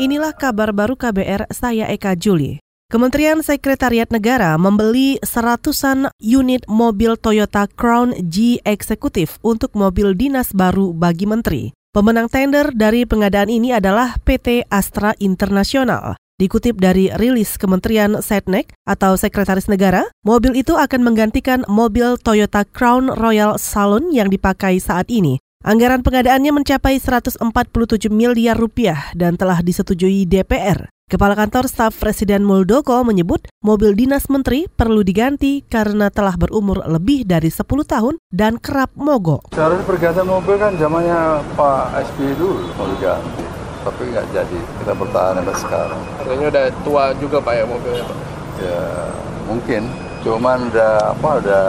Inilah kabar baru KBR, saya Eka Juli. Kementerian Sekretariat Negara membeli seratusan unit mobil Toyota Crown G Eksekutif untuk mobil dinas baru bagi menteri. Pemenang tender dari pengadaan ini adalah PT Astra Internasional. Dikutip dari rilis Kementerian Setnek atau Sekretaris Negara, mobil itu akan menggantikan mobil Toyota Crown Royal Salon yang dipakai saat ini. Anggaran pengadaannya mencapai 147 miliar rupiah dan telah disetujui DPR. Kepala Kantor Staf Presiden Muldoko menyebut mobil dinas menteri perlu diganti karena telah berumur lebih dari 10 tahun dan kerap mogok. Seharusnya pergantian mobil kan zamannya Pak SBY dulu mau diganti. Tapi nggak jadi, kita bertahan sampai sekarang. Artinya udah tua juga Pak ya mobilnya Pak? Ya mungkin, cuman udah apa udah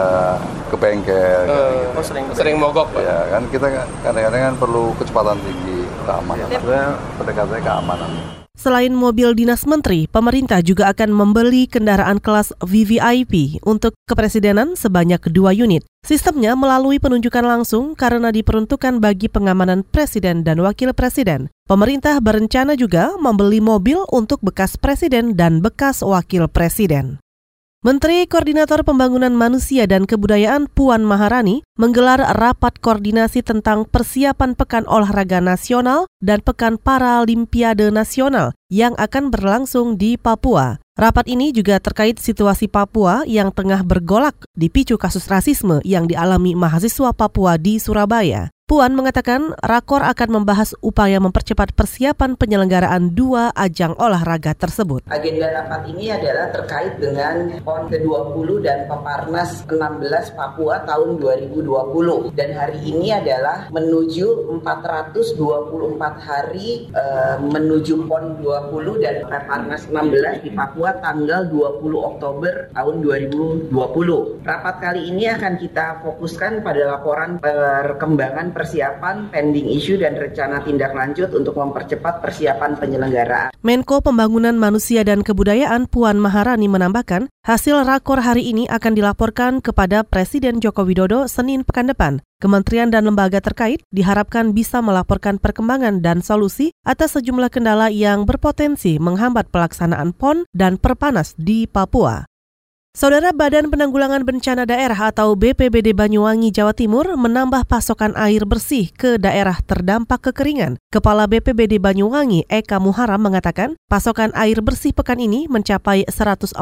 ke bengkel. Uh, gitu. oh sering sering mogok Pak? Ya kan kita kadang-kadang kan perlu kecepatan tinggi, keamanan. Sebenarnya pendekatannya keamanan. Selain mobil dinas menteri, pemerintah juga akan membeli kendaraan kelas VVIP untuk kepresidenan sebanyak dua unit. Sistemnya melalui penunjukan langsung karena diperuntukkan bagi pengamanan presiden dan wakil presiden. Pemerintah berencana juga membeli mobil untuk bekas presiden dan bekas wakil presiden. Menteri Koordinator Pembangunan Manusia dan Kebudayaan Puan Maharani menggelar rapat koordinasi tentang persiapan Pekan Olahraga Nasional dan Pekan Paralimpiade Nasional yang akan berlangsung di Papua. Rapat ini juga terkait situasi Papua yang tengah bergolak dipicu kasus rasisme yang dialami mahasiswa Papua di Surabaya. Puan mengatakan rakor akan membahas upaya mempercepat persiapan penyelenggaraan dua ajang olahraga tersebut. Agenda rapat ini adalah terkait dengan PON ke-20 dan Peparnas 16 Papua tahun 2020. Dan hari ini adalah menuju 424 hari uh, menuju PON 20 dan Peparnas 16 di Papua tanggal 20 Oktober tahun 2020. Rapat kali ini akan kita fokuskan pada laporan perkembangan persiapan, pending issue, dan rencana tindak lanjut untuk mempercepat persiapan penyelenggaraan. Menko Pembangunan Manusia dan Kebudayaan Puan Maharani menambahkan, hasil rakor hari ini akan dilaporkan kepada Presiden Joko Widodo Senin pekan depan. Kementerian dan lembaga terkait diharapkan bisa melaporkan perkembangan dan solusi atas sejumlah kendala yang berpotensi menghambat pelaksanaan PON dan Perpanas di Papua. Saudara Badan Penanggulangan Bencana Daerah atau BPBD Banyuwangi Jawa Timur menambah pasokan air bersih ke daerah terdampak kekeringan. Kepala BPBD Banyuwangi Eka Muharam mengatakan pasokan air bersih pekan ini mencapai 140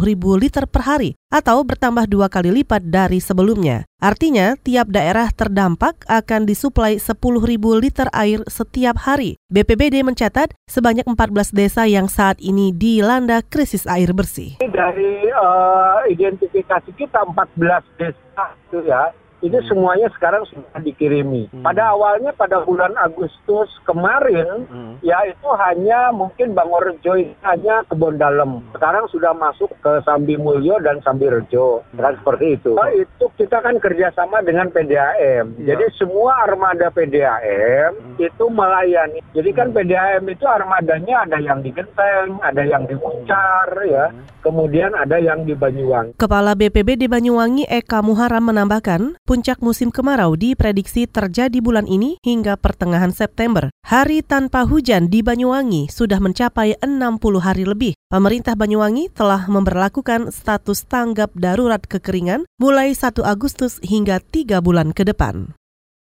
ribu liter per hari atau bertambah dua kali lipat dari sebelumnya. Artinya, tiap daerah terdampak akan disuplai 10 ribu liter air setiap hari. BPBD mencatat sebanyak 14 desa yang saat ini dilanda krisis air bersih. Dari uh, identifikasi kita 14 desa itu ya, ini hmm. semuanya sekarang sudah dikirimi. Hmm. Pada awalnya pada bulan Agustus kemarin hmm. ya itu hanya mungkin Bangorjo hanya kebon dalam. Sekarang sudah masuk ke Sambi Mulyo dan Sambi Rejo. Hmm. Kan seperti itu. Nah, itu kita kan kerjasama dengan PDAM. Ya. Jadi semua armada PDAM hmm. itu melayani. Jadi kan hmm. PDAM itu armadanya ada yang di Genteng, ada yang di Muncar ya. Hmm. Kemudian ada yang di Banyuwangi. Kepala BPBD Banyuwangi Eka Muharam menambahkan, puncak musim kemarau diprediksi terjadi bulan ini hingga pertengahan September. Hari tanpa hujan di Banyuwangi sudah mencapai 60 hari lebih. Pemerintah Banyuwangi telah memperlakukan status tanggap darurat kekeringan mulai 1 Agustus hingga 3 bulan ke depan.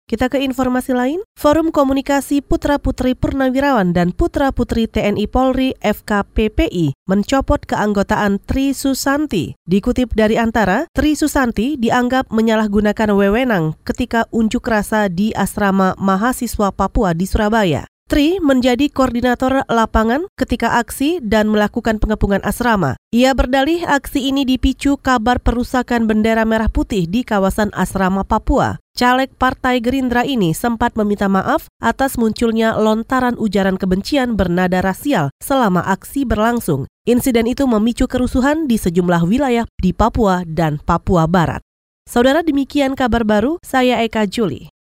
Kita ke informasi lain. Forum Komunikasi Putra-Putri Purnawirawan dan Putra-Putri TNI Polri FKPPI mencopot keanggotaan Tri Susanti. Dikutip dari Antara, Tri Susanti dianggap menyalahgunakan wewenang ketika unjuk rasa di asrama mahasiswa Papua di Surabaya. Tri menjadi koordinator lapangan ketika aksi dan melakukan pengepungan asrama. Ia berdalih aksi ini dipicu kabar perusakan bendera merah putih di kawasan asrama Papua. Caleg Partai Gerindra ini sempat meminta maaf atas munculnya lontaran ujaran kebencian bernada rasial selama aksi berlangsung. Insiden itu memicu kerusuhan di sejumlah wilayah di Papua dan Papua Barat. Saudara demikian kabar baru, saya Eka Juli.